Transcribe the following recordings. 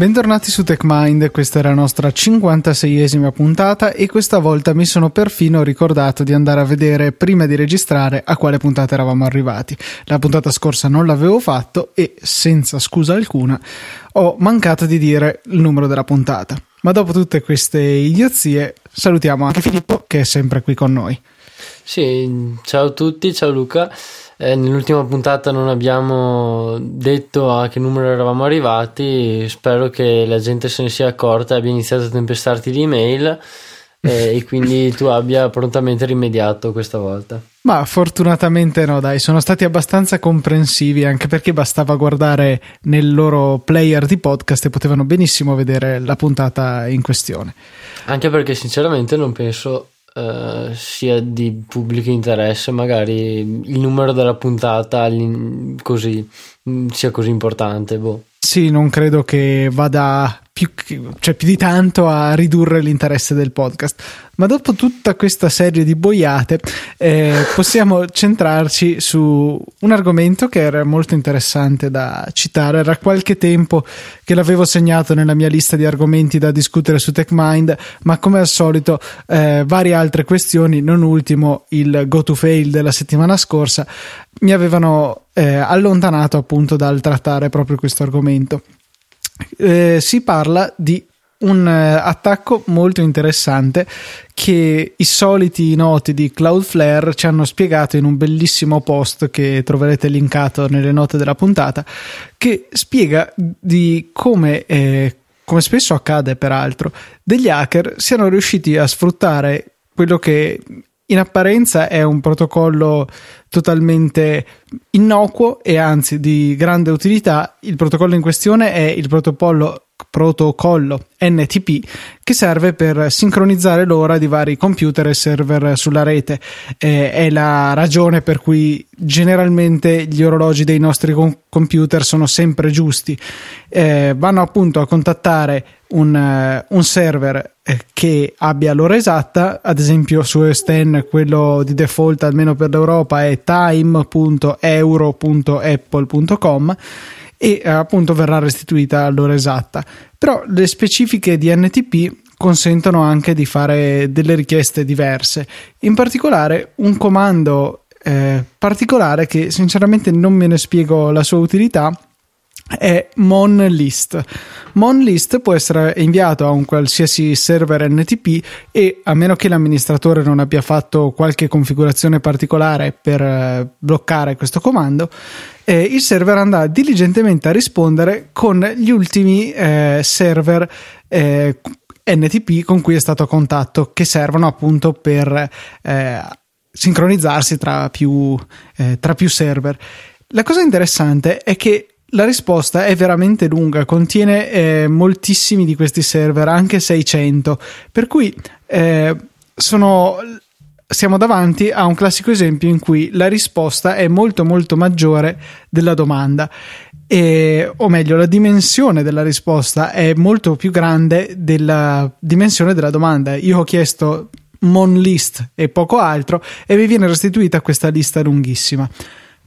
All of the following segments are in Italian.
Bentornati su TechMind, questa è la nostra 56esima puntata e questa volta mi sono perfino ricordato di andare a vedere prima di registrare a quale puntata eravamo arrivati. La puntata scorsa non l'avevo fatto e senza scusa alcuna ho mancato di dire il numero della puntata. Ma dopo tutte queste idiozie salutiamo anche Filippo che è sempre qui con noi. Sì, ciao a tutti, ciao Luca. Eh, nell'ultima puntata non abbiamo detto a che numero eravamo arrivati, spero che la gente se ne sia accorta e abbia iniziato a tempestarti di email eh, e quindi tu abbia prontamente rimediato questa volta. Ma fortunatamente no, dai, sono stati abbastanza comprensivi anche perché bastava guardare nel loro player di podcast e potevano benissimo vedere la puntata in questione. Anche perché sinceramente non penso uh, sia di pubblico interesse, magari il numero della puntata così, mm, sia così importante. Boh. Sì, non credo che vada più, cioè più di tanto a ridurre l'interesse del podcast. Ma dopo tutta questa serie di boiate, eh, possiamo centrarci su un argomento che era molto interessante da citare. Era qualche tempo che l'avevo segnato nella mia lista di argomenti da discutere su TechMind, ma come al solito, eh, varie altre questioni, non ultimo il go to fail della settimana scorsa, mi avevano eh, allontanato appunto dal trattare proprio questo argomento. Eh, si parla di un uh, attacco molto interessante che i soliti noti di Cloudflare ci hanno spiegato in un bellissimo post che troverete linkato nelle note della puntata che spiega di come eh, come spesso accade peraltro degli hacker siano riusciti a sfruttare quello che in apparenza è un protocollo totalmente innocuo e anzi di grande utilità. Il protocollo in questione è il protocollo protocollo NTP che serve per sincronizzare l'ora di vari computer e server sulla rete. Eh, è la ragione per cui generalmente gli orologi dei nostri com- computer sono sempre giusti. Eh, vanno appunto a contattare un, uh, un server eh, che abbia l'ora esatta, ad esempio su EOS quello di default almeno per l'Europa è time.euro.apple.com e eh, appunto verrà restituita l'ora esatta. Però le specifiche di NTP consentono anche di fare delle richieste diverse. In particolare un comando eh, particolare che sinceramente non me ne spiego la sua utilità è monlist. Monlist può essere inviato a un qualsiasi server NTP e a meno che l'amministratore non abbia fatto qualche configurazione particolare per eh, bloccare questo comando, eh, il server andrà diligentemente a rispondere con gli ultimi eh, server eh, NTP con cui è stato a contatto che servono appunto per eh, sincronizzarsi tra più, eh, tra più server. La cosa interessante è che la risposta è veramente lunga, contiene eh, moltissimi di questi server, anche 600, per cui eh, sono, siamo davanti a un classico esempio in cui la risposta è molto molto maggiore della domanda. E, o meglio, la dimensione della risposta è molto più grande della dimensione della domanda. Io ho chiesto mon list e poco altro e vi viene restituita questa lista lunghissima.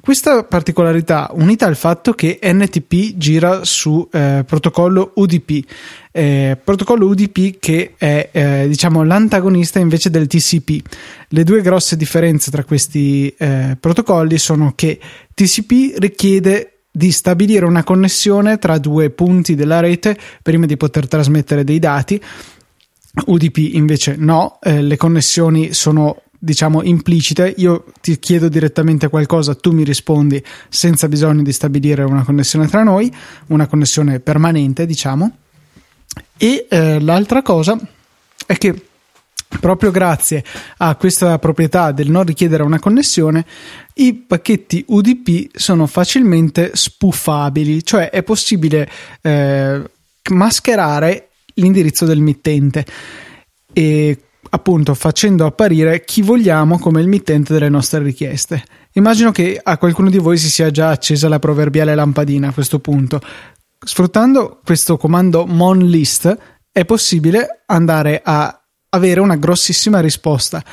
Questa particolarità, unita al fatto che NTP gira su eh, protocollo UDP, eh, protocollo UDP che è eh, diciamo l'antagonista invece del TCP. Le due grosse differenze tra questi eh, protocolli sono che TCP richiede di stabilire una connessione tra due punti della rete prima di poter trasmettere dei dati. UDP invece no, eh, le connessioni sono diciamo implicite, io ti chiedo direttamente qualcosa, tu mi rispondi senza bisogno di stabilire una connessione tra noi, una connessione permanente, diciamo. E eh, l'altra cosa è che proprio grazie a questa proprietà del non richiedere una connessione, i pacchetti UDP sono facilmente spuffabili, cioè è possibile eh, mascherare l'indirizzo del mittente. E appunto facendo apparire chi vogliamo come il mittente delle nostre richieste. Immagino che a qualcuno di voi si sia già accesa la proverbiale lampadina a questo punto. Sfruttando questo comando monList è possibile andare a avere una grossissima risposta.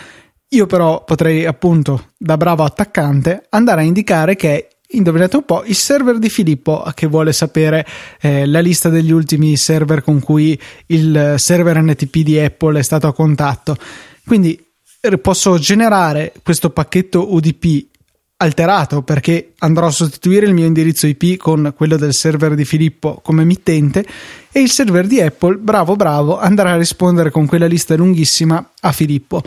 Io però potrei appunto, da bravo attaccante, andare a indicare che indovinate un po', il server di Filippo che vuole sapere eh, la lista degli ultimi server con cui il server NTP di Apple è stato a contatto. Quindi eh, posso generare questo pacchetto UDP alterato perché andrò a sostituire il mio indirizzo IP con quello del server di Filippo come emittente e il server di Apple, bravo bravo, andrà a rispondere con quella lista lunghissima a Filippo.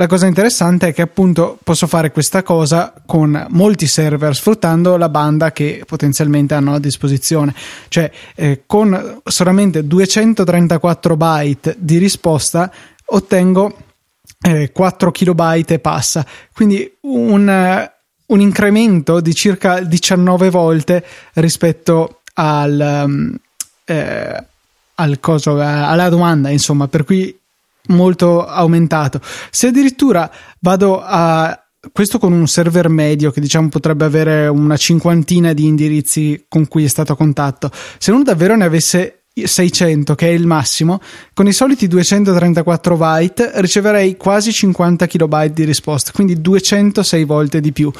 La cosa interessante è che appunto posso fare questa cosa con molti server sfruttando la banda che potenzialmente hanno a disposizione, cioè eh, con solamente 234 byte di risposta ottengo eh, 4 kilobyte e passa, quindi un, un, incremento di circa 19 volte rispetto al, um, eh, al coso, alla domanda, insomma, per cui molto aumentato. Se addirittura vado a questo con un server medio che diciamo potrebbe avere una cinquantina di indirizzi con cui è stato a contatto, se uno davvero ne avesse 600 che è il massimo, con i soliti 234 byte riceverei quasi 50 kilobyte di risposta, quindi 206 volte di più.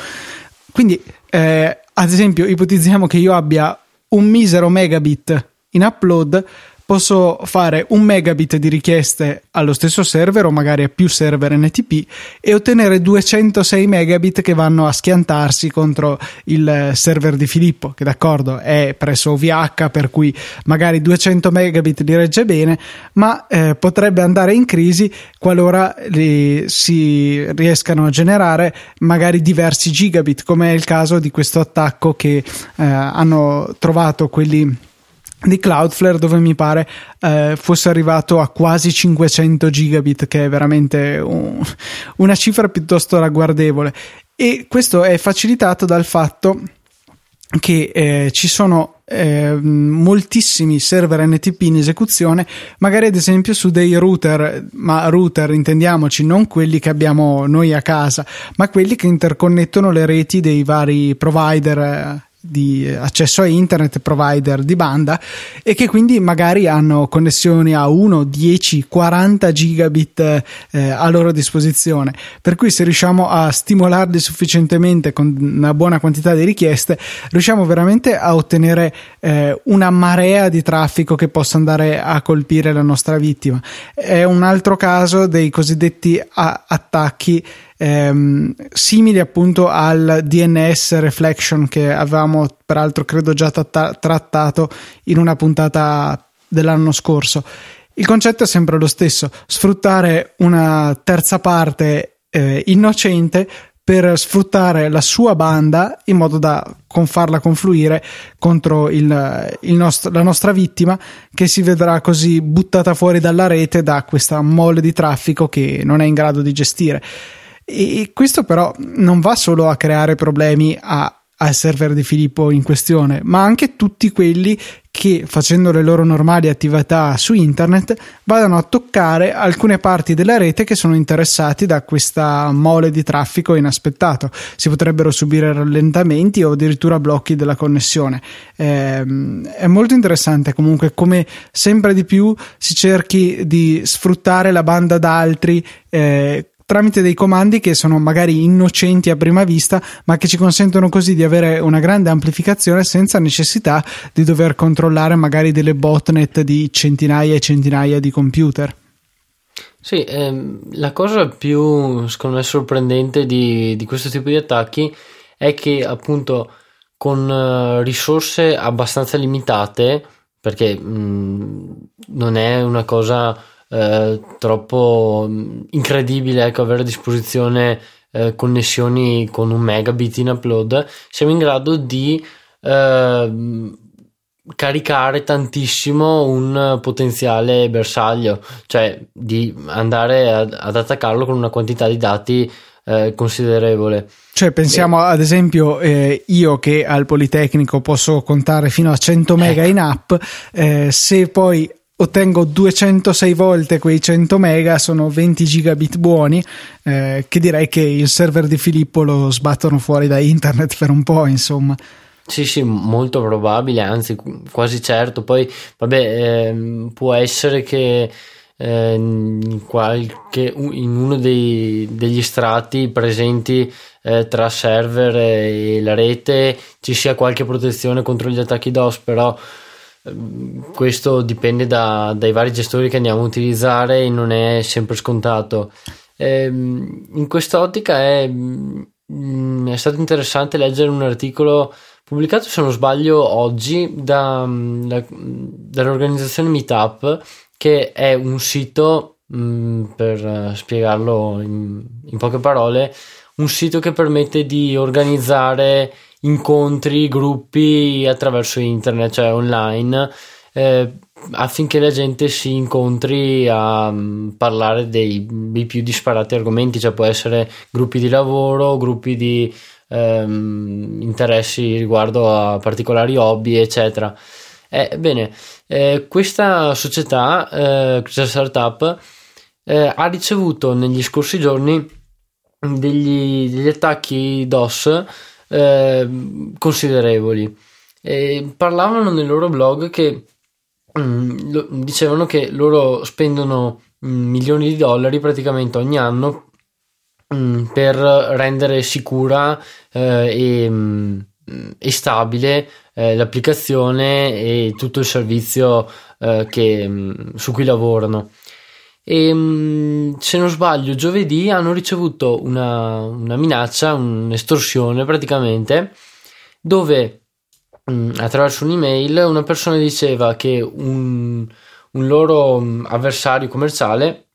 Quindi, eh, ad esempio, ipotizziamo che io abbia un misero megabit in upload, posso fare un megabit di richieste allo stesso server o magari a più server NTP e ottenere 206 megabit che vanno a schiantarsi contro il server di Filippo, che d'accordo è presso OVH, per cui magari 200 megabit li regge bene, ma eh, potrebbe andare in crisi qualora si riescano a generare magari diversi gigabit, come è il caso di questo attacco che eh, hanno trovato quelli di Cloudflare dove mi pare eh, fosse arrivato a quasi 500 gigabit che è veramente un, una cifra piuttosto ragguardevole. E questo è facilitato dal fatto che eh, ci sono eh, moltissimi server NTP in esecuzione, magari ad esempio su dei router, ma router intendiamoci non quelli che abbiamo noi a casa, ma quelli che interconnettono le reti dei vari provider eh, di accesso a internet provider di banda e che quindi magari hanno connessioni a 1, 10, 40 gigabit eh, a loro disposizione. Per cui se riusciamo a stimolarli sufficientemente con una buona quantità di richieste riusciamo veramente a ottenere eh, una marea di traffico che possa andare a colpire la nostra vittima. È un altro caso dei cosiddetti a- attacchi ehm, simili appunto al DNS reflection che avevamo peraltro credo già tratta- trattato in una puntata dell'anno scorso. Il concetto è sempre lo stesso, sfruttare una terza parte eh, innocente per sfruttare la sua banda in modo da con farla confluire contro il, il nost- la nostra vittima che si vedrà così buttata fuori dalla rete da questa mole di traffico che non è in grado di gestire. E questo però non va solo a creare problemi a, al server di Filippo in questione, ma anche tutti quelli che facendo le loro normali attività su internet vadano a toccare alcune parti della rete che sono interessati da questa mole di traffico inaspettato. Si potrebbero subire rallentamenti o addirittura blocchi della connessione. Eh, è molto interessante comunque come sempre di più si cerchi di sfruttare la banda d'altri eh, tramite dei comandi che sono magari innocenti a prima vista, ma che ci consentono così di avere una grande amplificazione senza necessità di dover controllare magari delle botnet di centinaia e centinaia di computer. Sì, ehm, la cosa più secondo me sorprendente di, di questo tipo di attacchi è che appunto con uh, risorse abbastanza limitate, perché mh, mm, non è una cosa eh, troppo mm, incredibile ecco, avere a disposizione eh, connessioni con un megabit in upload, siamo in grado di eh, caricare tantissimo un potenziale bersaglio, cioè di andare ad, ad attaccarlo con una quantità di dati eh, considerevole. Cioè, pensiamo ad esempio, eh, io che al Politecnico posso contare fino a 100 mega ecco. in app, eh, se poi ottengo 206 volte quei 100 mega, sono 20 gigabit buoni, eh, che direi che il server di Filippo lo sbattono fuori da internet per un po', insomma. Sì, sì, molto probabile, anzi quasi certo. Poi, vabbè, eh, può essere che eh, in, qualche, in uno dei, degli strati presenti eh, tra server e la rete ci sia qualche protezione contro gli attacchi DOS, però questo dipende da, dai vari gestori che andiamo a utilizzare e non è sempre scontato. Eh, in quest'ottica è, mm, è stato interessante leggere un articolo pubblicato, se non sbaglio, oggi da, da, dall'organizzazione Meetup, che è un sito, mh, mm, per spiegarlo in, in poche parole, un sito che permette di organizzare incontri, gruppi attraverso internet, cioè online, eh, affinché la gente si incontri a um, parlare dei, dei, più disparati argomenti, cioè può essere gruppi di lavoro, gruppi di ehm, interessi riguardo a particolari hobby, eccetera. Eh, bene, eh, questa società, eh, questa startup, eh, ha ricevuto negli scorsi giorni degli, degli attacchi DOS eh, considerevoli. E parlavano nel loro blog che mh, mm, lo, dicevano che loro spendono mh, mm, milioni di dollari praticamente ogni anno mh, mm, per rendere sicura eh, e, e, stabile eh, l'applicazione e tutto il servizio eh, che, su cui lavorano. E mm, se non sbaglio, giovedì hanno ricevuto una, una minaccia, un'estorsione praticamente, dove mm, attraverso un'email una persona diceva che un, un loro mm, avversario commerciale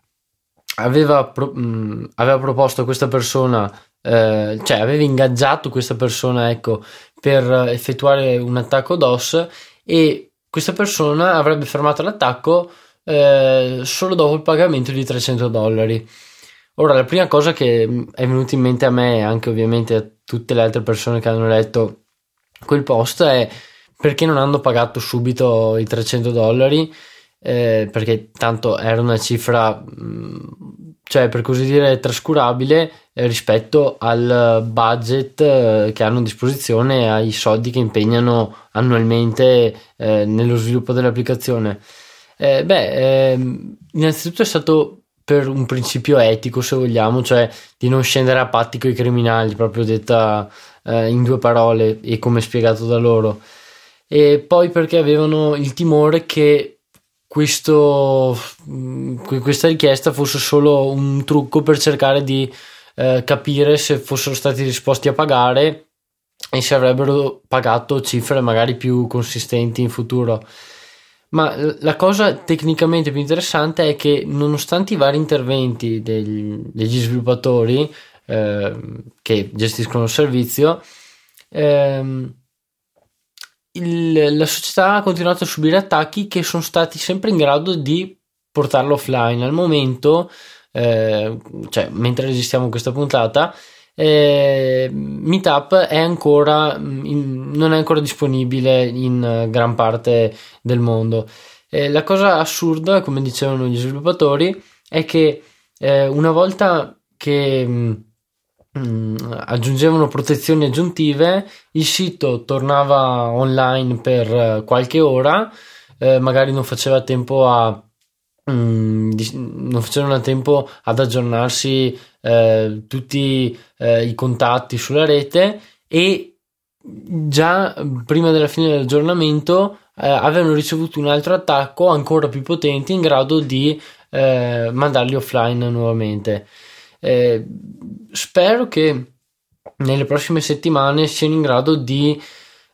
aveva, pro, mh, aveva, proposto a questa persona, eh, cioè aveva ingaggiato questa persona ecco, per effettuare un attacco DOS e questa persona avrebbe fermato l'attacco eh, solo dopo il pagamento di 300 dollari. Ora, la prima cosa che è venuta in mente a me e anche ovviamente a tutte le altre persone che hanno letto quel post è perché non hanno pagato subito i 300 dollari, eh, perché tanto era una cifra, mm, cioè per così dire, trascurabile eh, rispetto al budget eh, che hanno a disposizione ai soldi che impegnano annualmente eh, nello sviluppo dell'applicazione. Eh, beh, ehm, innanzitutto è stato per un principio etico, se vogliamo, cioè di non scendere a patti con i criminali, proprio detta eh, in due parole e come spiegato da loro. E poi perché avevano il timore che questo, mm, questa richiesta fosse solo un trucco per cercare di eh, capire se fossero stati disposti a pagare e se avrebbero pagato cifre magari più consistenti in futuro. Ma la cosa tecnicamente più interessante è che nonostante i vari interventi degli, degli sviluppatori eh, che gestiscono il servizio, ehm, il, la società ha continuato a subire attacchi che sono stati sempre in grado di portarlo offline. Al momento, eh, cioè mentre registriamo questa puntata, eh, Meetup è ancora in, non è ancora disponibile in gran parte del mondo. Eh, la cosa assurda, come dicevano gli sviluppatori, è che eh, una volta che mh, mm, aggiungevano protezioni aggiuntive, il sito tornava online per qualche ora, eh, magari non faceva tempo a Mm, non facevano tempo ad aggiornarsi eh, tutti eh, i contatti sulla rete e già prima della fine dell'aggiornamento eh, avevano ricevuto un altro attacco ancora più potente in grado di eh, mandarli offline nuovamente. Eh, spero che nelle prossime settimane siano in grado di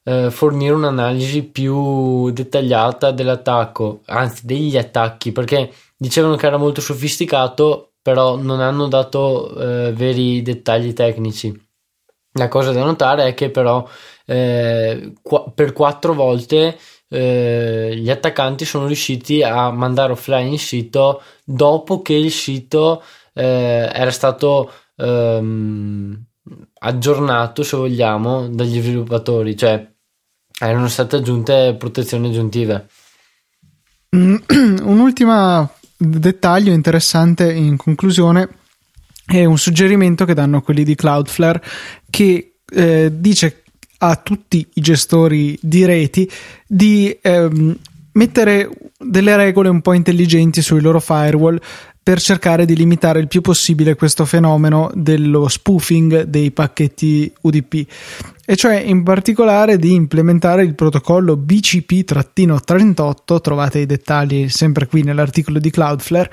fornire un'analisi più dettagliata dell'attacco, anzi degli attacchi, perché dicevano che era molto sofisticato, però non hanno dato eh, veri dettagli tecnici. La cosa da notare è che però eh, qu- per quattro volte eh, gli attaccanti sono riusciti a mandare offline il sito dopo che il sito eh, era stato ehm, aggiornato, se vogliamo, dagli sviluppatori, cioè erano state aggiunte protezioni aggiuntive. Un ultimo dettaglio interessante in conclusione è un suggerimento che danno quelli di Cloudflare che eh, dice a tutti i gestori di reti di ehm, mettere delle regole un po' intelligenti sui loro firewall per cercare di limitare il più possibile questo fenomeno dello spoofing dei pacchetti UDP e cioè in particolare di implementare il protocollo BCP-38 trovate i dettagli sempre qui nell'articolo di Cloudflare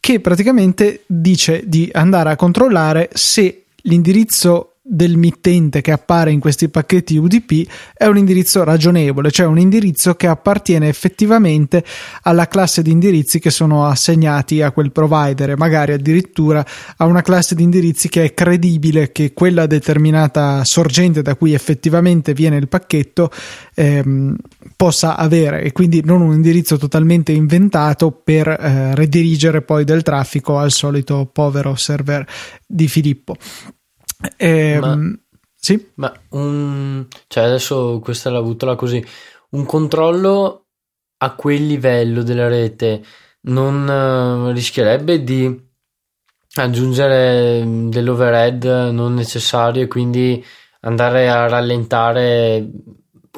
che praticamente dice di andare a controllare se l'indirizzo del mittente che appare in questi pacchetti UDP è un indirizzo ragionevole, cioè un indirizzo che appartiene effettivamente alla classe di indirizzi che sono assegnati a quel provider magari addirittura a una classe di indirizzi che è credibile che quella determinata sorgente da cui effettivamente viene il pacchetto ehm, possa avere e quindi non un indirizzo totalmente inventato per eh, redirigere poi del traffico al solito povero server di Filippo. Eh, ma, sì? Ma un, cioè adesso questa l'ha buttola così. Un controllo a quel livello della rete non uh, rischierebbe di aggiungere dell'overhead non necessario e quindi andare a rallentare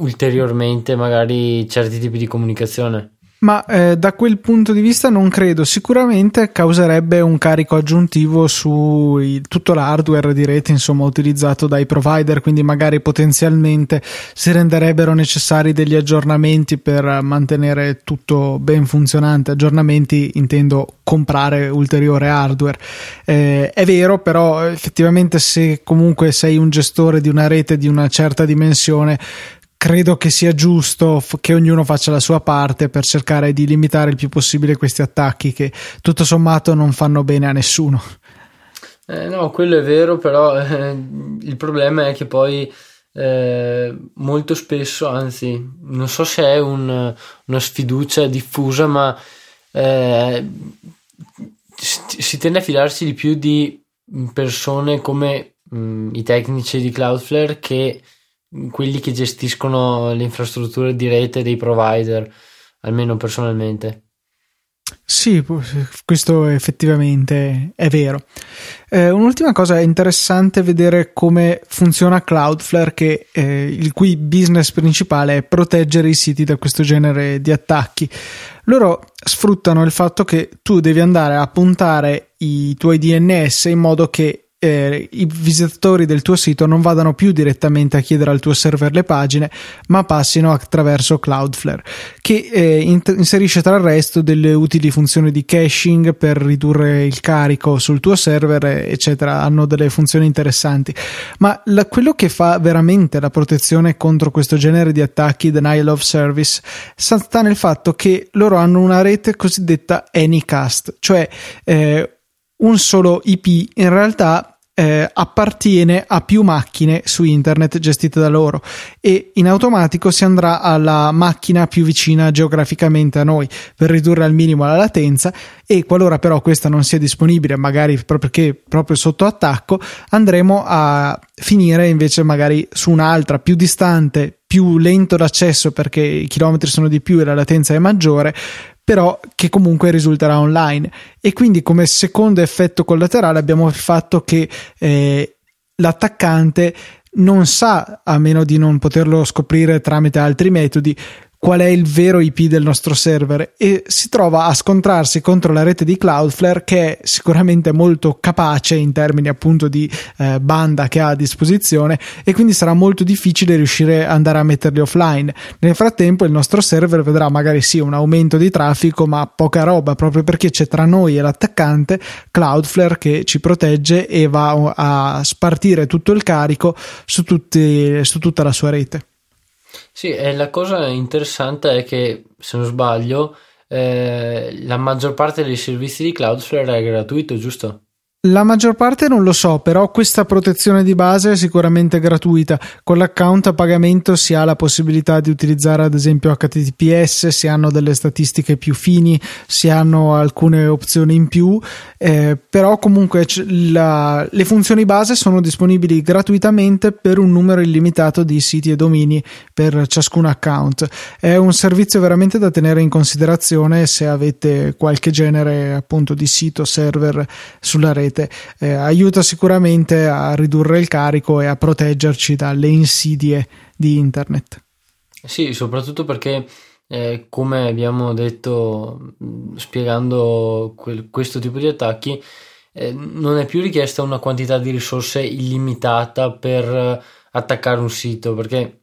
ulteriormente magari certi tipi di comunicazione? Ma eh, da quel punto di vista non credo. Sicuramente causerebbe un carico aggiuntivo su il, tutto l'hardware di rete insomma, utilizzato dai provider, quindi magari potenzialmente si renderebbero necessari degli aggiornamenti per mantenere tutto ben funzionante. Aggiornamenti intendo comprare ulteriore hardware. Eh, è vero, però effettivamente se comunque sei un gestore di una rete di una certa dimensione credo che sia giusto che ognuno faccia la sua parte per cercare di limitare il più possibile questi attacchi che tutto sommato non fanno bene a nessuno. Eh, no, quello è vero, però eh, il problema è che poi eh, molto spesso, anzi, non so se è un, una sfiducia diffusa, ma eh, si tende a fidarsi di più di persone come mh, mm, i tecnici di Cloudflare che quelli che gestiscono le infrastrutture di rete dei provider, almeno personalmente. Sì, questo effettivamente è vero. Eh, un'ultima cosa è interessante vedere come funziona Cloudflare, che, eh, il cui business principale è proteggere i siti da questo genere di attacchi. Loro sfruttano il fatto che tu devi andare a puntare i tuoi DNS in modo che eh, i visitatori del tuo sito non vadano più direttamente a chiedere al tuo server le pagine, ma passino attraverso Cloudflare, che eh, inserisce tra il resto delle utili funzioni di caching per ridurre il carico sul tuo server, eccetera. Hanno delle funzioni interessanti. Ma la, quello che fa veramente la protezione contro questo genere di attacchi, denial of service, sta nel fatto che loro hanno una rete cosiddetta Anycast, cioè eh, un solo IP in realtà eh, appartiene a più macchine su internet gestite da loro e in automatico si andrà alla macchina più vicina geograficamente a noi per ridurre al minimo la latenza e qualora però questa non sia disponibile magari proprio perché proprio sotto attacco andremo a finire invece magari su un'altra più distante più lento d'accesso perché i chilometri sono di più e la latenza è maggiore però che comunque risulterà online. E quindi come secondo effetto collaterale abbiamo il fatto che eh, l'attaccante non sa, a meno di non poterlo scoprire tramite altri metodi, qual è il vero IP del nostro server e si trova a scontrarsi contro la rete di Cloudflare che è sicuramente molto capace in termini appunto di eh, banda che ha a disposizione e quindi sarà molto difficile riuscire ad andare a metterli offline. Nel frattempo il nostro server vedrà magari sì un aumento di traffico ma poca roba proprio perché c'è tra noi e l'attaccante Cloudflare che ci protegge e va a spartire tutto il carico su, tutti, su tutta la sua rete. Sì, e la cosa interessante è che, se non sbaglio, eh, la maggior parte dei servizi di Cloudflare è gratuito, giusto? La maggior parte non lo so, però questa protezione di base è sicuramente gratuita. Con l'account a pagamento si ha la possibilità di utilizzare ad esempio HTTPS, si hanno delle statistiche più fini, si hanno alcune opzioni in più, eh, però comunque la, le funzioni base sono disponibili gratuitamente per un numero illimitato di siti e domini per ciascun account. È un servizio veramente da tenere in considerazione se avete qualche genere appunto di sito server sulla rete rete eh, aiuta sicuramente a ridurre il carico e a proteggerci dalle insidie di internet. Sì, soprattutto perché eh, come abbiamo detto spiegando quel, questo tipo di attacchi, eh, non è più richiesta una quantità di risorse illimitata per attaccare un sito, perché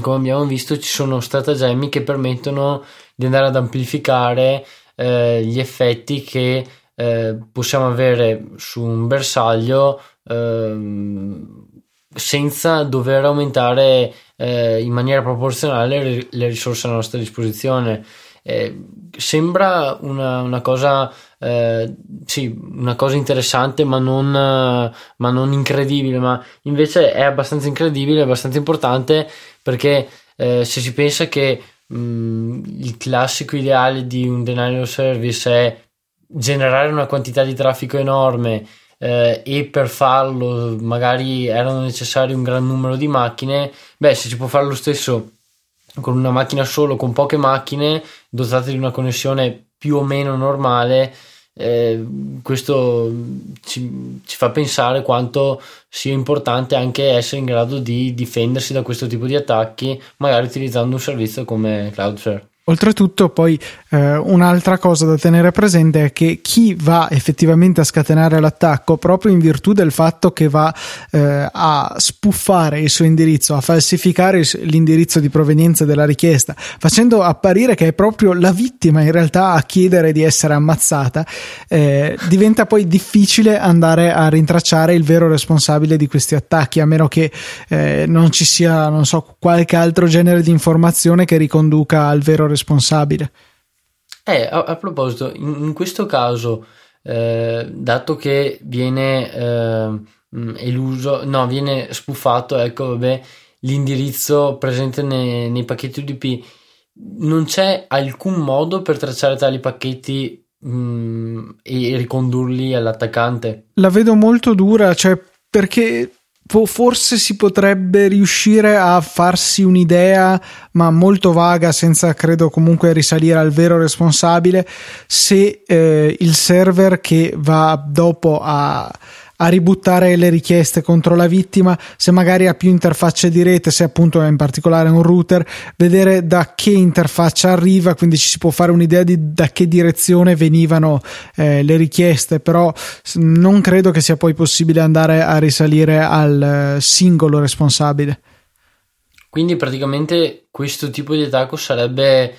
come abbiamo visto ci sono stratagemmi che permettono di andare ad amplificare eh, gli effetti che eh, possiamo avere su un bersaglio ehm, senza dover aumentare eh, in maniera proporzionale le risorse a nostra disposizione. Eh, sembra una, una cosa eh, sì, una cosa interessante ma non, ma non, incredibile ma invece è abbastanza incredibile abbastanza importante perché eh, se si pensa che mh, mm, il classico ideale di un denial service è generare una quantità di traffico enorme eh, e per farlo magari erano necessari un gran numero di macchine, beh, se si può fare lo stesso con una macchina solo, con poche macchine, dotate di una connessione più o meno normale, eh, questo ci, ci, fa pensare quanto sia importante anche essere in grado di difendersi da questo tipo di attacchi, magari utilizzando un servizio come Cloudflare. Oltretutto, poi eh, un'altra cosa da tenere presente è che chi va effettivamente a scatenare l'attacco, proprio in virtù del fatto che va eh, a spuffare il suo indirizzo, a falsificare l'indirizzo di provenienza della richiesta, facendo apparire che è proprio la vittima in realtà a chiedere di essere ammazzata, eh, diventa poi difficile andare a rintracciare il vero responsabile di questi attacchi, a meno che eh, non ci sia, non so, qualche altro genere di informazione che riconduca al vero responsabile responsabile. Eh, a, a proposito, in, in, questo caso, eh, dato che viene eh, eluso, no, viene spuffato, ecco, vabbè, l'indirizzo presente nei, nei pacchetti UDP, non c'è alcun modo per tracciare tali pacchetti mh, e ricondurli all'attaccante? La vedo molto dura, cioè perché forse si potrebbe riuscire a farsi un'idea, ma molto vaga, senza credo comunque risalire al vero responsabile, se eh, il server che va dopo a a ributtare le richieste contro la vittima, se magari ha più interfacce di rete, se appunto è in particolare un router, vedere da che interfaccia arriva, quindi ci si può fare un'idea di da che direzione venivano eh, le richieste, però non credo che sia poi possibile andare a risalire al eh, singolo responsabile. Quindi praticamente questo tipo di attacco sarebbe,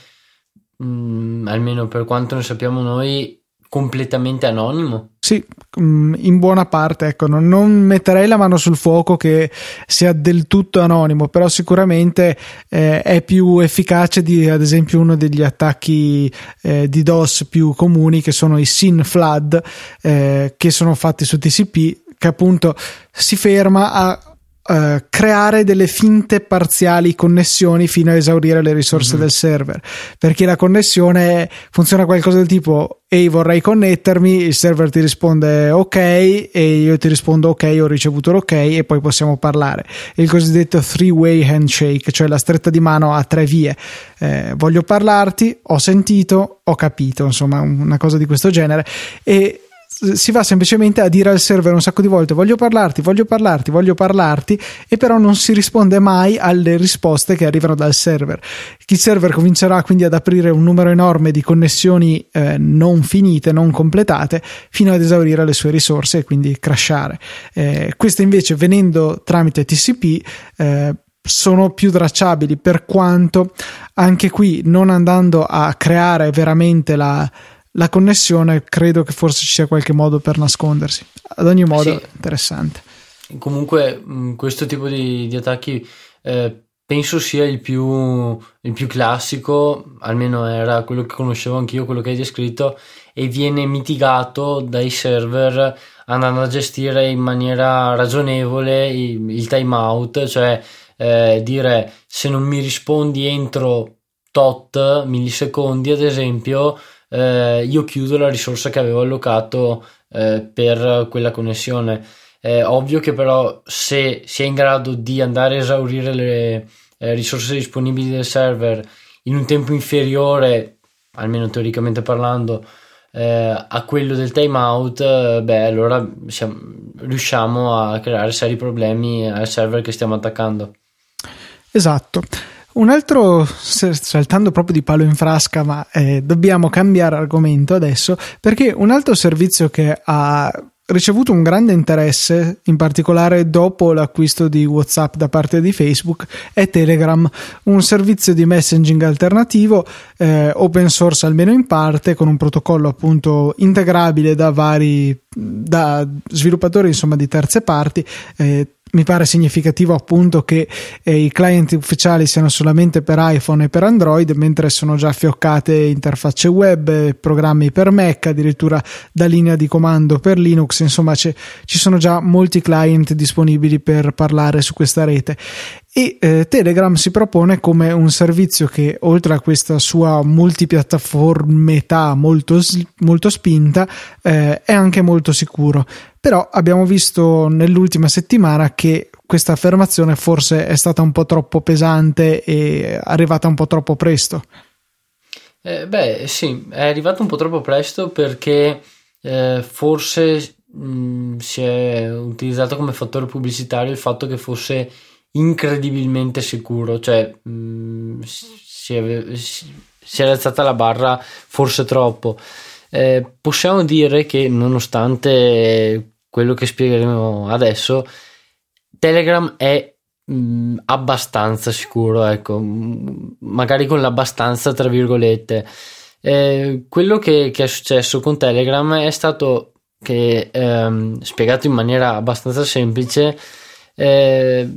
mh, mm, almeno per quanto ne sappiamo noi, completamente anonimo? Sì, mm, in buona parte, ecco, non, non, metterei la mano sul fuoco che sia del tutto anonimo, però sicuramente eh, è più efficace di, ad esempio, uno degli attacchi eh, di DOS più comuni che sono i SYN flood, eh, che sono fatti su TCP, che appunto si ferma a Uh, creare delle finte parziali connessioni fino a esaurire le risorse mm-hmm. del server. Perché la connessione funziona qualcosa del tipo ehi vorrei connettermi il server ti risponde ok e io ti rispondo ok ho ricevuto l'ok e poi possiamo parlare. Il cosiddetto three way handshake cioè la stretta di mano a tre vie. Eh, voglio parlarti ho sentito ho capito insomma una cosa di questo genere e si va semplicemente a dire al server un sacco di volte voglio parlarti, voglio parlarti, voglio parlarti e però non si risponde mai alle risposte che arrivano dal server. Il server comincerà quindi ad aprire un numero enorme di connessioni eh, non finite, non completate, fino ad esaurire le sue risorse e quindi crashare. Eh, queste invece venendo tramite TCP eh, sono più tracciabili per quanto anche qui non andando a creare veramente la, la connessione credo che forse ci sia qualche modo per nascondersi. Ad ogni modo, sì. interessante. Comunque, mm, questo tipo di, di attacchi eh, penso sia il più, il più, classico, almeno era quello che conoscevo anch'io, quello che hai descritto, e viene mitigato dai server andando a gestire in maniera ragionevole il, il timeout, cioè eh, dire se non mi rispondi entro tot millisecondi, ad esempio, eh, io chiudo la risorsa che avevo allocato eh, per quella connessione. È ovvio che però se si è in grado di andare a esaurire le eh, risorse disponibili del server in un tempo inferiore, almeno teoricamente parlando, eh, a quello del timeout, beh, allora siamo, riusciamo a creare seri problemi al server che stiamo attaccando. Esatto. Un altro, saltando proprio di palo in frasca, ma eh, dobbiamo cambiare argomento adesso, perché un altro servizio che ha ricevuto un grande interesse, in particolare dopo l'acquisto di WhatsApp da parte di Facebook, è Telegram, un servizio di messaging alternativo, eh, open source almeno in parte, con un protocollo appunto integrabile da vari da sviluppatori insomma di terze parti. Eh, mi pare significativo appunto che eh, i client ufficiali siano solamente per iPhone e per Android, mentre sono già fioccate interfacce web, programmi per Mac, addirittura da linea di comando per Linux, insomma ci sono già molti client disponibili per parlare su questa rete e eh, Telegram si propone come un servizio che oltre a questa sua multipiattaformetà molto, molto spinta eh, è anche molto sicuro. Però abbiamo visto nell'ultima settimana che questa affermazione forse è stata un po' troppo pesante e arrivata un po' troppo presto. Eh, beh sì è arrivata un po' troppo presto perché eh, forse mh, mm, si è utilizzato come fattore pubblicitario il fatto che fosse incredibilmente sicuro, cioè mh, mm, si, si, è, alzata la barra forse troppo. Eh, possiamo dire che nonostante quello che spiegheremo adesso, Telegram è mh, mm, abbastanza sicuro, ecco, magari con l'abbastanza tra virgolette. Eh, quello che, che, è successo con Telegram è stato che, ehm, spiegato in maniera abbastanza semplice, eh,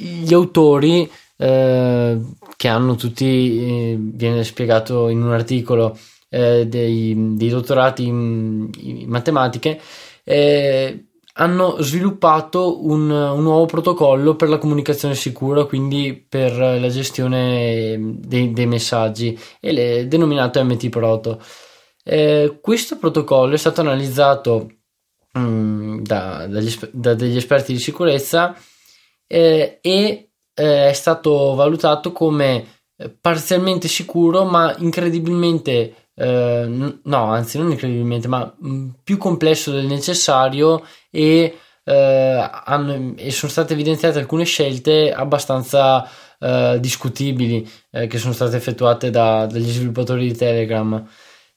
gli autori eh, che hanno tutti, eh, viene spiegato in un articolo, eh, dei, dei, dottorati in, in matematiche, eh, hanno sviluppato un, un, nuovo protocollo per la comunicazione sicura, quindi per la gestione dei, dei messaggi, e le, denominato MT Proto. Eh, questo protocollo è stato analizzato mh, mm, da, dagli, da degli esperti di sicurezza eh, e eh, è stato valutato come eh, parzialmente sicuro ma incredibilmente eh, no anzi non incredibilmente ma mm, più complesso del necessario e, eh, hanno, e sono state evidenziate alcune scelte abbastanza discutibili che sono state effettuate da, dagli sviluppatori di Telegram.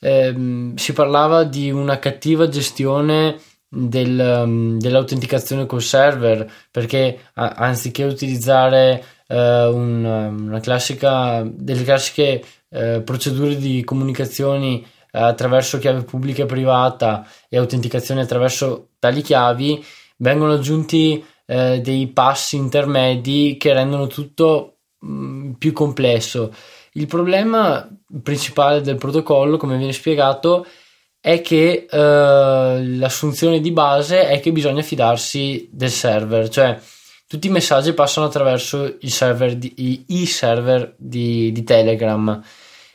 Ehm, si parlava di una cattiva gestione del, um, dell'autenticazione col server perché a, anziché utilizzare uh, un, um, classica delle classiche uh, procedure di comunicazioni uh, attraverso chiave pubblica e privata e autenticazione attraverso tali chiavi vengono aggiunti dei passi intermedi che rendono tutto um, più complesso. Il problema principale del protocollo come viene spiegato è è che uh, l'assunzione di base è che bisogna fidarsi del server, cioè tutti i messaggi passano attraverso il server di, i, i server di, di Telegram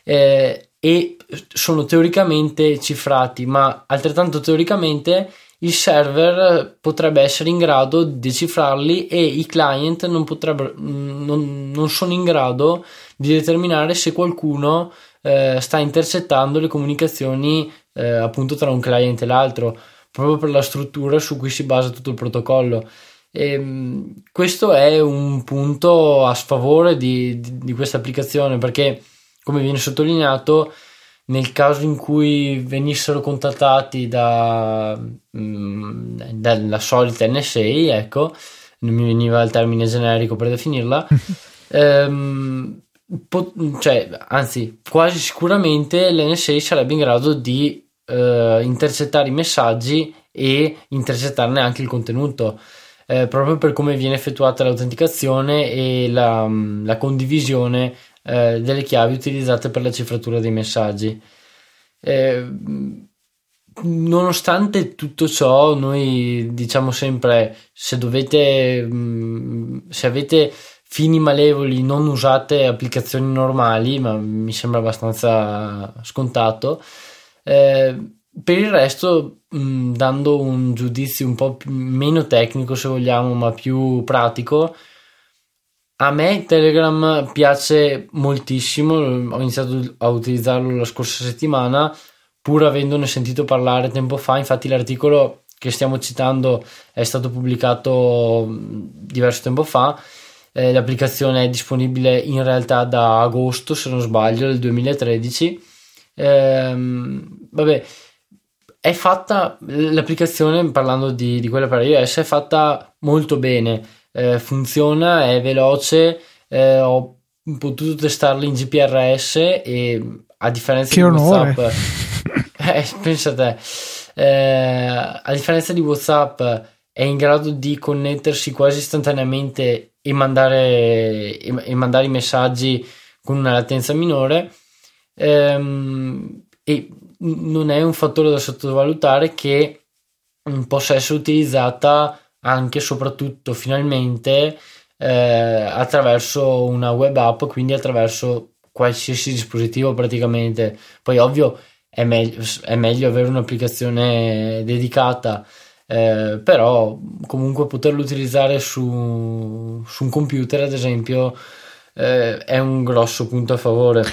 eh, e sono teoricamente cifrati, ma altrettanto teoricamente il server potrebbe essere in grado di decifrarli e i client non, non, non sono in grado di determinare se qualcuno eh, sta intercettando le comunicazioni eh, appunto tra un client e l'altro, proprio per la struttura su cui si basa tutto il protocollo. E, ehm, questo è un punto a sfavore di, di, di questa applicazione perché, come viene sottolineato, nel caso in cui venissero contattati da, mm, dalla solita NSA, ecco, non mi veniva il termine generico per definirla, ehm, po- cioè, anzi, quasi sicuramente l'NSA sarebbe in grado di eh, intercettare i messaggi e intercettarne anche il contenuto. Eh, proprio per come viene effettuata l'autenticazione e la, la condivisione eh, delle chiavi utilizzate per la cifratura dei messaggi. Eh, nonostante tutto ciò, noi diciamo sempre: se dovete, mh, se avete fini malevoli, non usate applicazioni normali, ma mi sembra abbastanza scontato. Eh, per il resto, mh, dando un giudizio un po' meno tecnico, se vogliamo, ma più pratico, a me Telegram piace moltissimo, ho iniziato a utilizzarlo la scorsa settimana, pur avendone sentito parlare tempo fa, infatti l'articolo che stiamo citando è stato pubblicato diverso tempo fa eh, l'applicazione è disponibile in realtà da agosto, se non sbaglio, del 2013. Ehm, vabbè, è fatta l'applicazione, parlando di, di quella per iOS, è fatta molto bene, eh, funziona, è veloce, eh, ho potuto testarla in GPRS e a differenza che di onore. WhatsApp, eh, pensa a te, eh, a differenza di WhatsApp è in grado di connettersi quasi istantaneamente e mandare, e, e mandare i messaggi con una latenza minore. Ehm, e non è un fattore da sottovalutare che possa essere utilizzata anche soprattutto finalmente eh, attraverso una web app quindi attraverso qualsiasi dispositivo praticamente. Poi ovvio è, meglio, è meglio avere un'applicazione dedicata eh, però comunque poterlo utilizzare su, su un computer ad esempio eh, è un grosso punto a favore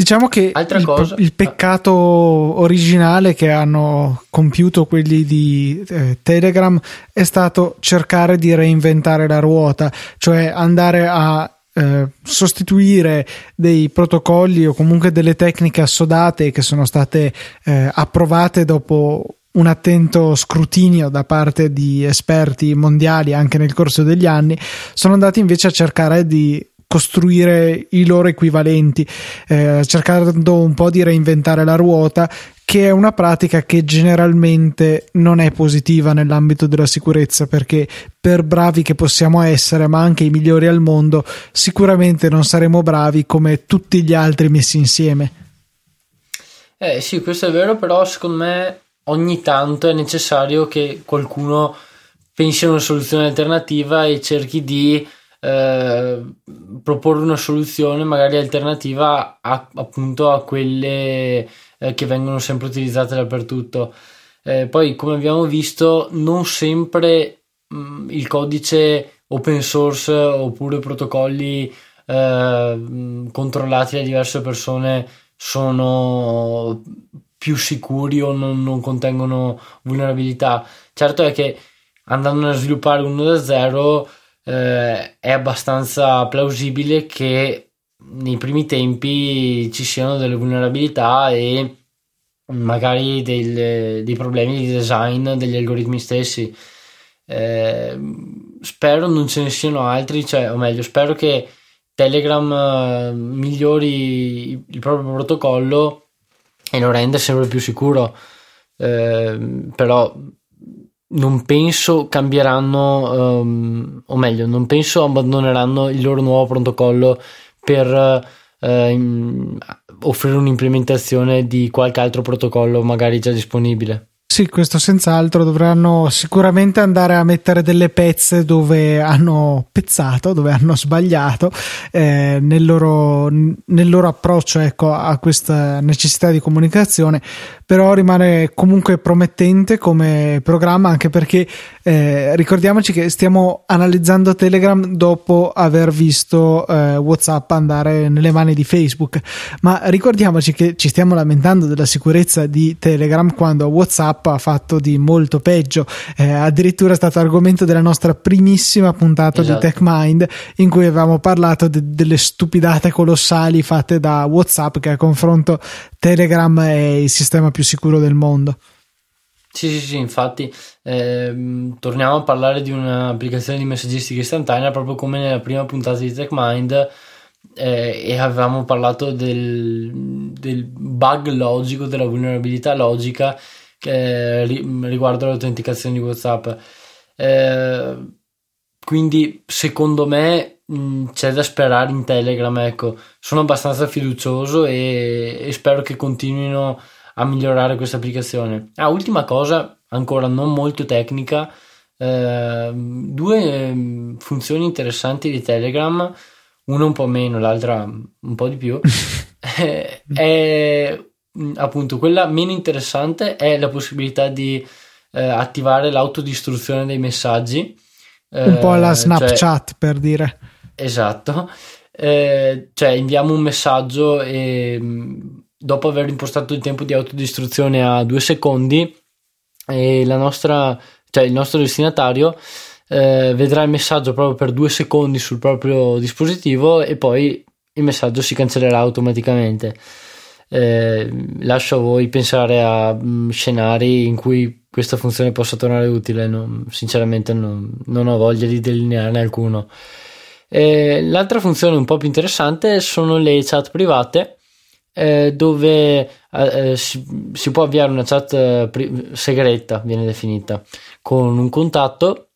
Diciamo che il, il, peccato originale che hanno compiuto quelli di eh, Telegram è stato cercare di reinventare la ruota, cioè andare a eh, sostituire dei protocolli o comunque delle tecniche assodate che sono state eh, approvate dopo un attento scrutinio da parte di esperti mondiali anche nel corso degli anni, sono andati invece a cercare di costruire i loro equivalenti, eh, cercando un po' di reinventare la ruota, che è una pratica che generalmente non è positiva nell'ambito della sicurezza, perché per bravi che possiamo essere, ma anche i migliori al mondo, sicuramente non saremo bravi come tutti gli altri messi insieme. Eh sì, questo è vero, però secondo me ogni tanto è necessario che qualcuno pensi a una soluzione alternativa e cerchi di eh, proporre una soluzione magari alternativa a, appunto a quelle eh, che vengono sempre utilizzate dappertutto. Eh, poi, come abbiamo visto, non sempre mh, mm, il codice open source oppure protocolli eh, controllati da diverse persone sono più sicuri o non, non contengono vulnerabilità. Certo è che andando a sviluppare uno da zero eh, è abbastanza plausibile che nei primi tempi ci siano delle vulnerabilità e magari del, dei problemi di design degli algoritmi stessi. Eh, spero non ce ne siano altri, cioè, o meglio, spero che Telegram eh, migliori il proprio protocollo e lo renda sempre più sicuro. Eh, però non penso cambieranno, um, o meglio, non penso abbandoneranno il loro nuovo protocollo per uh, offrire un'implementazione di qualche altro protocollo magari già disponibile. Sì, questo senz'altro dovranno sicuramente andare a mettere delle pezze dove hanno pezzato, dove hanno sbagliato eh, nel, loro, nel, loro, approccio ecco, a questa necessità di comunicazione, però rimane comunque promettente come programma anche perché eh, ricordiamoci che stiamo analizzando Telegram dopo aver visto eh, WhatsApp andare nelle mani di Facebook, ma ricordiamoci che ci stiamo lamentando della sicurezza di Telegram quando WhatsApp ha fatto di molto peggio. Eh, addirittura è stato argomento della nostra primissima puntata esatto. di TechMind in cui avevamo parlato de- delle stupidate colossali fatte da WhatsApp che a confronto Telegram è il sistema più sicuro del mondo. Sì, sì, sì, infatti ehm, torniamo a parlare di un'applicazione di messaggistica istantanea proprio come nella prima puntata di TechMind eh, e avevamo parlato del, del bug logico, della vulnerabilità logica che, riguardo l'autenticazione di WhatsApp. Eh, quindi secondo me mh, c'è da sperare in Telegram, ecco. Sono abbastanza fiducioso e, e spero che continuino a migliorare questa applicazione. Ah, ultima cosa, ancora non molto tecnica, eh, due funzioni interessanti di Telegram, una un po' meno, l'altra un po' di più. Eh, è Mm, appunto quella meno interessante è la possibilità di eh, attivare l'autodistruzione dei messaggi. Un po' alla eh, Snapchat cioè, per dire. Esatto. Eh, cioè inviamo un messaggio e mm, dopo aver impostato il tempo di autodistruzione a due secondi la nostra cioè il nostro destinatario eh, vedrà il messaggio proprio per due secondi sul proprio dispositivo e poi il messaggio si cancellerà automaticamente. Eh, lascio a voi pensare a mm, scenari in cui questa funzione possa tornare utile. Non, sinceramente, non, non, ho voglia di delinearne alcuno. Eh, l'altra funzione un po' più interessante sono le chat private. Eh, dove eh, si, si, può avviare una chat eh, pri- segreta, viene definita, con un contatto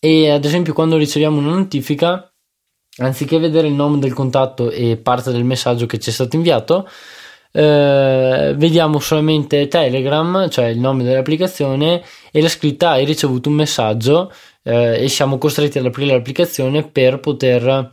e ad esempio quando riceviamo una notifica, anziché vedere il nome del contatto e parte del messaggio che ci è stato inviato, eh, vediamo solamente Telegram, cioè il nome dell'applicazione e la scritta hai ricevuto un messaggio eh, e siamo costretti ad aprire l'applicazione per poter,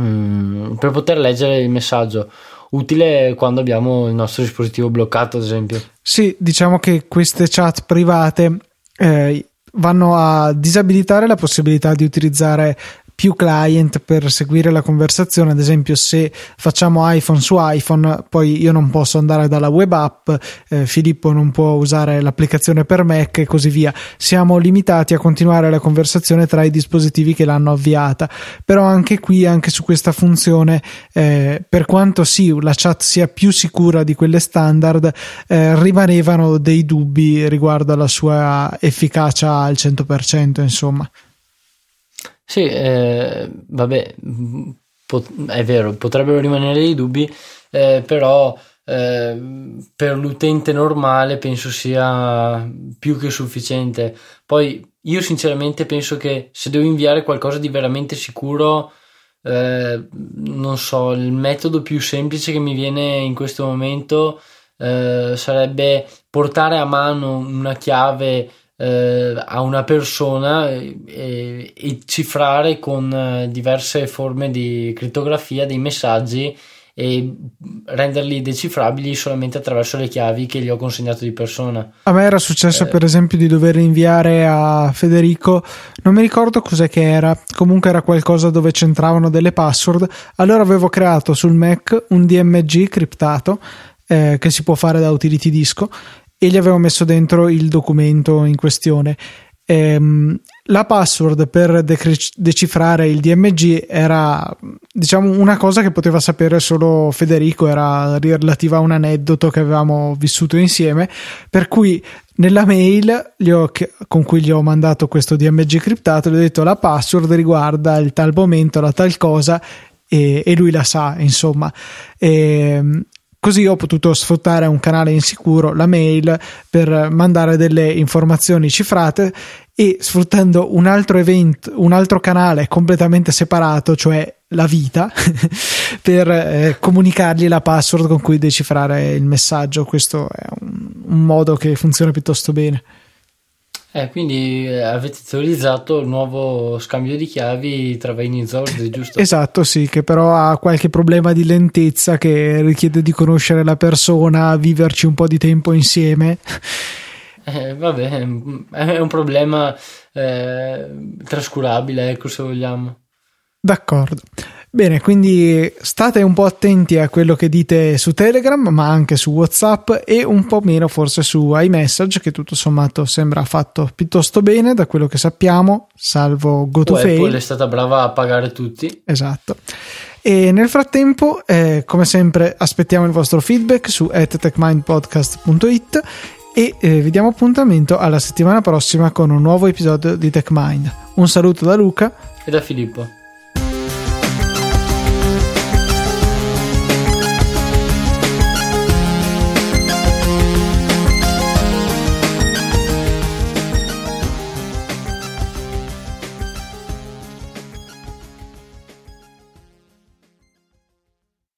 mm, per poter leggere il messaggio. Utile quando abbiamo il nostro dispositivo bloccato, ad esempio. Sì, diciamo che queste chat private eh, vanno a disabilitare la possibilità di utilizzare più client per seguire la conversazione. Ad esempio, se facciamo iPhone su iPhone, poi io non posso andare dalla web app, eh, Filippo non può usare l'applicazione per Mac e così via. Siamo limitati a continuare la conversazione tra i dispositivi che l'hanno avviata. Però anche qui, anche su questa funzione, eh, per quanto sì, la chat sia più sicura di quelle standard, eh, rimanevano dei dubbi riguardo alla sua efficacia al 100%, insomma. Sì, eh, vabbè, pot- è vero, potrebbero rimanere dei dubbi, eh, però eh, per l'utente normale penso sia più che sufficiente. Poi io sinceramente penso che se devo inviare qualcosa di veramente sicuro, eh, non so, il metodo più semplice che mi viene in questo momento eh, sarebbe portare a mano una chiave eh, a una persona e, e cifrare con eh, diverse forme di crittografia dei messaggi e renderli decifrabili solamente attraverso le chiavi che gli ho consegnato di persona. A me era successo, eh, per esempio, di dover inviare a Federico, non mi ricordo cos'è che era, comunque era qualcosa dove c'entravano delle password. Allora avevo creato sul Mac un DMG criptato eh, che si può fare da utility disco e gli avevo messo dentro il documento in questione. Ehm, la password per decre- decifrare il DMG era diciamo una cosa che poteva sapere solo Federico, era relativa a un aneddoto che avevamo vissuto insieme, per cui nella mail ho, con cui gli ho mandato questo DMG criptato gli ho detto la password riguarda il tal momento, la tal cosa e, e lui la sa, insomma. E, ehm, Così ho potuto sfruttare un canale insicuro, la mail, per mandare delle informazioni cifrate e sfruttando un altro evento, un altro canale completamente separato, cioè la vita, per eh, comunicargli la password con cui decifrare il messaggio. Questo è un, un modo che funziona piuttosto bene. Eh, quindi eh, avete teorizzato il nuovo scambio di chiavi tra Vaini e Zord, giusto? Esatto, sì, che però ha qualche problema di lentezza che richiede di conoscere la persona, viverci un po' di tempo insieme. Eh, vabbè, è un problema eh, trascurabile, ecco se vogliamo. D'accordo. Bene, quindi state un po' attenti a quello che dite su Telegram, ma anche su WhatsApp e un po' meno forse su iMessage, che tutto sommato sembra fatto piuttosto bene da quello che sappiamo, salvo GoToFail. Apple è stata brava a pagare tutti. Esatto. E nel frattempo, eh, come sempre, aspettiamo il vostro feedback su techmindpodcast.it e eh, vi diamo appuntamento alla settimana prossima con un nuovo episodio di TechMind. Un saluto da Luca e da Filippo.